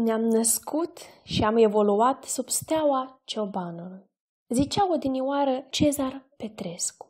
Ne-am născut și am evoluat sub steaua ciobanului. Zicea odinioară Cezar Petrescu.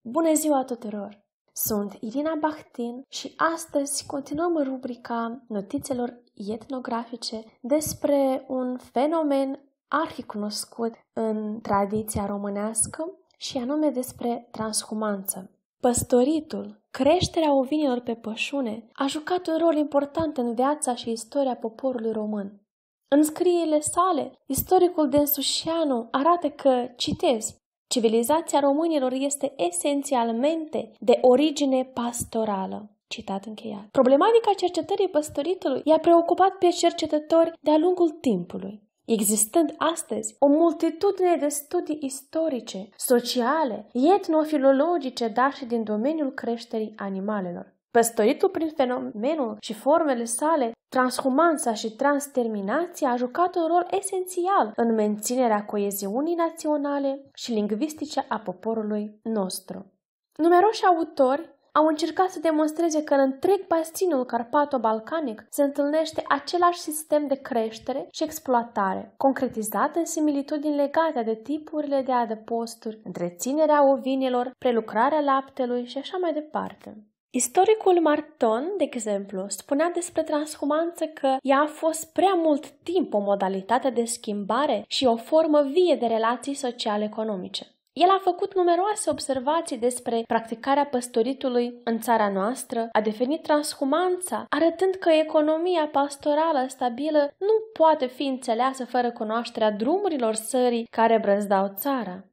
Bună ziua tuturor! Sunt Irina Bahtin și astăzi continuăm rubrica notițelor etnografice despre un fenomen arhicunoscut în tradiția românească și anume despre transhumanță. Păstoritul, creșterea ovinilor pe pășune, a jucat un rol important în viața și istoria poporului român. În scrierile sale, istoricul Densușianu arată că, citez, civilizația românilor este esențialmente de origine pastorală. Citat încheiat. Problematica cercetării păstoritului i-a preocupat pe cercetători de-a lungul timpului existând astăzi o multitudine de studii istorice, sociale, etnofilologice, dar și din domeniul creșterii animalelor. Păstoritul prin fenomenul și formele sale, transhumanța și transterminația a jucat un rol esențial în menținerea coeziunii naționale și lingvistice a poporului nostru. Numeroși autori au încercat să demonstreze că în întreg bastinul carpato-balcanic se întâlnește același sistem de creștere și exploatare, concretizat în similitudini legate de tipurile de adăposturi, întreținerea ovinelor, prelucrarea laptelui și așa mai departe. Istoricul Marton, de exemplu, spunea despre transhumanță că ea a fost prea mult timp o modalitate de schimbare și o formă vie de relații sociale-economice. El a făcut numeroase observații despre practicarea păstoritului în țara noastră, a definit transhumanța, arătând că economia pastorală stabilă nu poate fi înțeleasă fără cunoașterea drumurilor sării care brăzdau țara.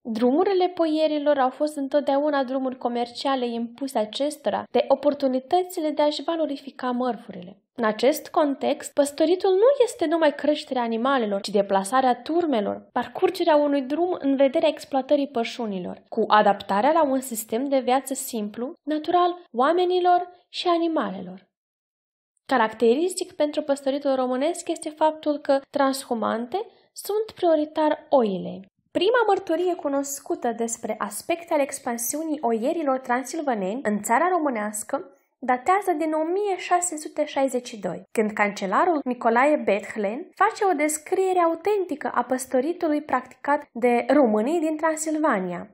Drumurile poierilor au fost întotdeauna drumuri comerciale impuse acestora de oportunitățile de a-și valorifica mărfurile. În acest context, păstoritul nu este numai creșterea animalelor, ci deplasarea turmelor, parcurgerea unui drum în vederea exploatării pășunilor, cu adaptarea la un sistem de viață simplu, natural, oamenilor și animalelor. Caracteristic pentru păstoritul românesc este faptul că transhumante sunt prioritar oile. Prima mărturie cunoscută despre aspecte ale expansiunii oierilor transilvaneni în țara românească datează din 1662, când cancelarul Nicolae Bethlen face o descriere autentică a păstoritului practicat de românii din Transilvania,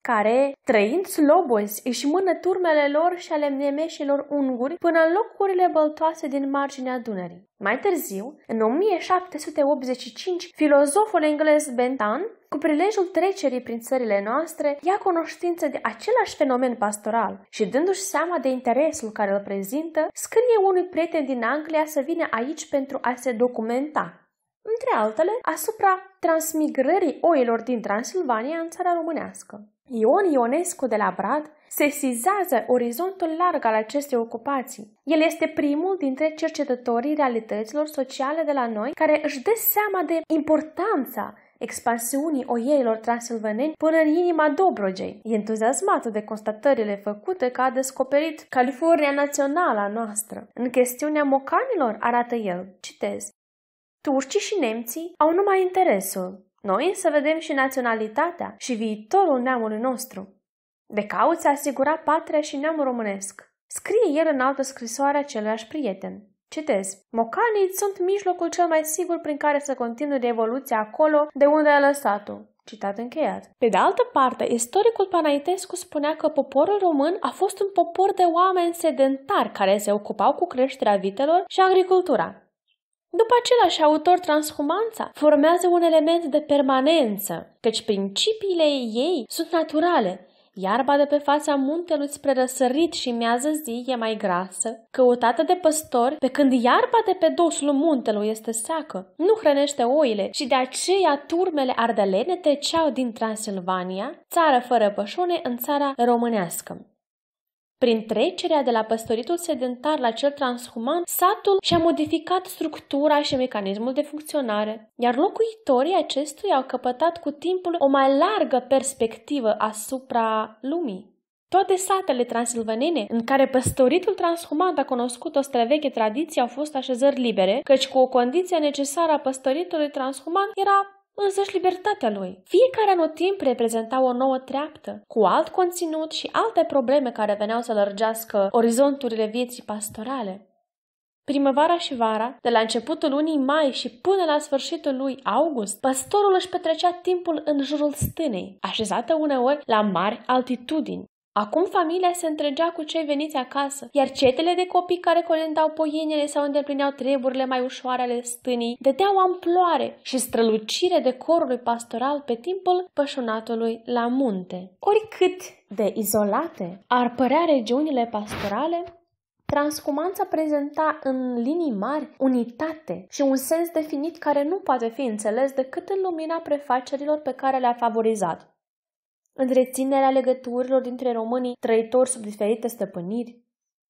care, trăind slobozi, își mână turmele lor și ale nemeșilor unguri până în locurile băltoase din marginea Dunării. Mai târziu, în 1785, filozoful englez Bentham cu prilejul trecerii prin țările noastre, ia cunoștință de același fenomen pastoral și, dându-și seama de interesul care îl prezintă, scrie unui prieten din Anglia să vină aici pentru a se documenta, între altele, asupra transmigrării oilor din Transilvania în țara românească. Ion Ionescu de la Brad sesizează orizontul larg al acestei ocupații. El este primul dintre cercetătorii realităților sociale de la noi care își dă seama de importanța expansiunii oieilor transilvaneni până în inima Dobrogei. E entuziasmat de constatările făcute că a descoperit California națională a noastră. În chestiunea mocanilor, arată el, citez, Turcii și nemții au numai interesul. Noi să vedem și naționalitatea și viitorul neamului nostru. De caut să asigura patria și neamul românesc. Scrie el în altă scrisoare aceluiași prieten. Citez. Mocanii sunt mijlocul cel mai sigur prin care să continue evoluția acolo de unde a lăsat-o. Citat încheiat. Pe de altă parte, istoricul Panaitescu spunea că poporul român a fost un popor de oameni sedentari care se ocupau cu creșterea vitelor și agricultura. După același autor, transhumanța formează un element de permanență, căci principiile ei sunt naturale Iarba de pe fața muntelui spre răsărit și miază zi e mai grasă, căutată de păstori, pe când iarba de pe dosul muntelui este seacă. Nu hrănește oile și de aceea turmele ardelene treceau din Transilvania, țară fără pășune, în țara românească. Prin trecerea de la păstoritul sedentar la cel transhuman, satul și-a modificat structura și mecanismul de funcționare, iar locuitorii acestuia au căpătat cu timpul o mai largă perspectivă asupra lumii. Toate satele transilvanene în care păstoritul transhuman a cunoscut o străveche tradiție au fost așezări libere, căci cu o condiție necesară a păstoritului transhuman era însăși libertatea lui. Fiecare anotimp reprezenta o nouă treaptă, cu alt conținut și alte probleme care veneau să lărgească orizonturile vieții pastorale. Primăvara și vara, de la începutul lunii mai și până la sfârșitul lui august, păstorul își petrecea timpul în jurul stânei, așezată uneori la mari altitudini. Acum familia se întregea cu cei veniți acasă, iar cetele de copii care colendau poienele sau îndeplineau treburile mai ușoare ale stânii dădeau amploare și strălucire decorului pastoral pe timpul pășunatului la munte. Oricât de izolate ar părea regiunile pastorale, Transcumanța prezenta în linii mari unitate și un sens definit care nu poate fi înțeles decât în lumina prefacerilor pe care le-a favorizat întreținerea legăturilor dintre românii trăitori sub diferite stăpâniri,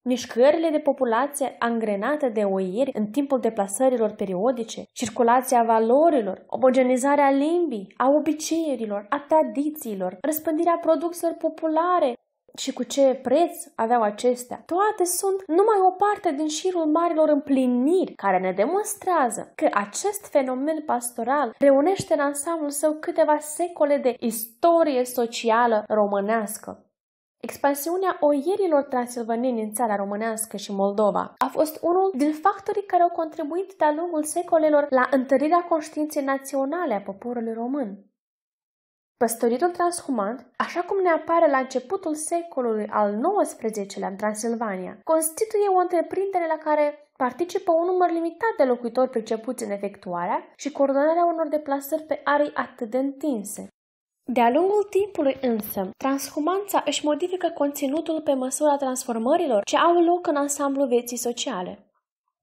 mișcările de populație angrenate de oieri în timpul deplasărilor periodice, circulația valorilor, omogenizarea limbii, a obiceiurilor, a tradițiilor, răspândirea produselor populare, și cu ce preț aveau acestea. Toate sunt numai o parte din șirul marilor împliniri care ne demonstrează că acest fenomen pastoral reunește în ansamblul său câteva secole de istorie socială românească. Expansiunea oierilor transilvaneni în țara românească și Moldova a fost unul din factorii care au contribuit de-a lungul secolelor la întărirea conștiinței naționale a poporului român. Păstoritul transhumant, așa cum ne apare la începutul secolului al XIX-lea în Transilvania, constituie o întreprindere la care participă un număr limitat de locuitori pricepuți în efectuarea și coordonarea unor deplasări pe arii atât de întinse. De-a lungul timpului însă, transhumanța își modifică conținutul pe măsura transformărilor ce au loc în ansamblu vieții sociale.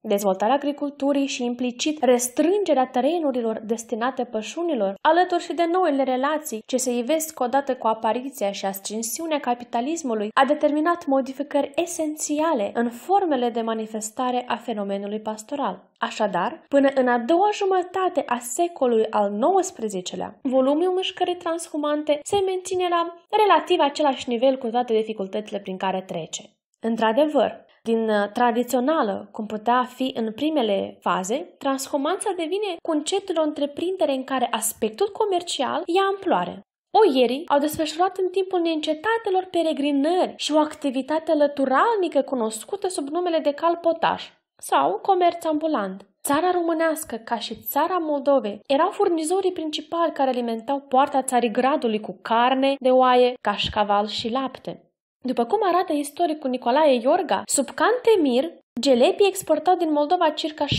Dezvoltarea agriculturii și implicit restrângerea terenurilor destinate pășunilor, alături și de noile relații ce se ivesc odată cu apariția și ascensiunea capitalismului, a determinat modificări esențiale în formele de manifestare a fenomenului pastoral. Așadar, până în a doua jumătate a secolului al XIX-lea, volumul mișcării transhumante se menține la relativ același nivel cu toate dificultățile prin care trece. Într-adevăr, din uh, tradițională, cum putea fi în primele faze, transhumanța devine conceptul o întreprindere în care aspectul comercial ia amploare. Oierii au desfășurat în timpul neîncetatelor peregrinări și o activitate lăturalnică cunoscută sub numele de calpotaj sau comerț ambulant. Țara românească, ca și țara Moldovei, erau furnizorii principali care alimentau poarta Țarigradului cu carne de oaie, cașcaval și lapte. După cum arată istoricul Nicolae Iorga, sub Cantemir, gelepii exportau din Moldova circa 60.000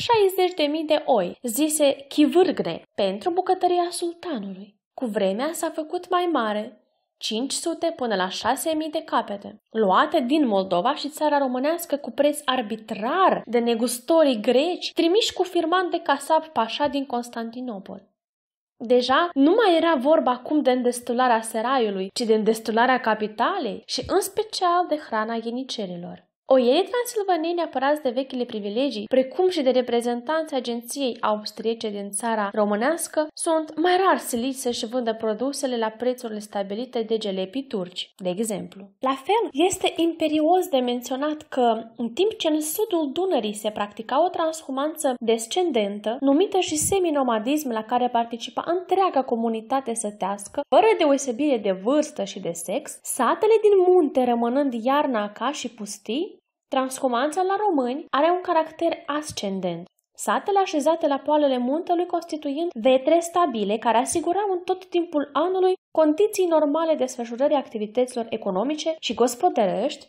de oi, zise chivârgne, pentru bucătăria sultanului. Cu vremea s-a făcut mai mare, 500 până la 6.000 de capete, luate din Moldova și țara românească cu preț arbitrar de negustorii greci, trimiși cu firman de casap pașa din Constantinopol. Deja nu mai era vorba acum de îndestularea seraiului, ci de îndestularea capitalei și în special de hrana ienicerilor. Oierii transilvaneni apărați de vechile privilegii, precum și de reprezentanții agenției austriece din țara românească, sunt mai rar siliți să-și vândă produsele la prețurile stabilite de gelepii turci, de exemplu. La fel, este imperios de menționat că, în timp ce în sudul Dunării se practica o transhumanță descendentă, numită și seminomadism la care participa întreaga comunitate sătească, fără deosebire de vârstă și de sex, satele din munte rămânând iarna ca și pustii, Transhumanța la români are un caracter ascendent. Satele așezate la poalele muntelui constituind vetre stabile care asigurau în tot timpul anului condiții normale desfășurării activităților economice și gospodărești,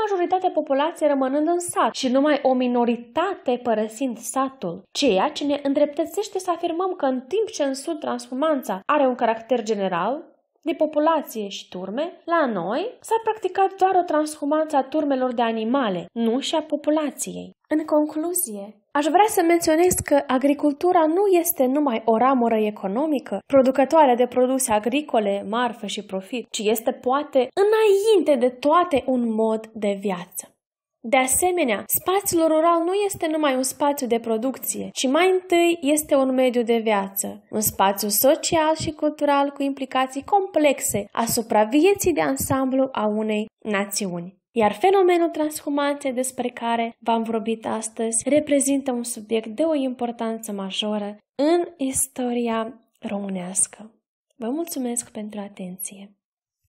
majoritatea populației rămânând în sat și numai o minoritate părăsind satul, ceea ce ne îndreptățește să afirmăm că în timp ce în sud transformanța are un caracter general, de populație și turme, la noi s-a practicat doar o transhumanță a turmelor de animale, nu și a populației. În concluzie, Aș vrea să menționez că agricultura nu este numai o ramură economică, producătoare de produse agricole, marfă și profit, ci este poate înainte de toate un mod de viață. De asemenea, spațiul rural nu este numai un spațiu de producție, ci mai întâi este un mediu de viață, un spațiu social și cultural cu implicații complexe asupra vieții de ansamblu a unei națiuni. Iar fenomenul transhumanței despre care v-am vorbit astăzi reprezintă un subiect de o importanță majoră în istoria românească. Vă mulțumesc pentru atenție!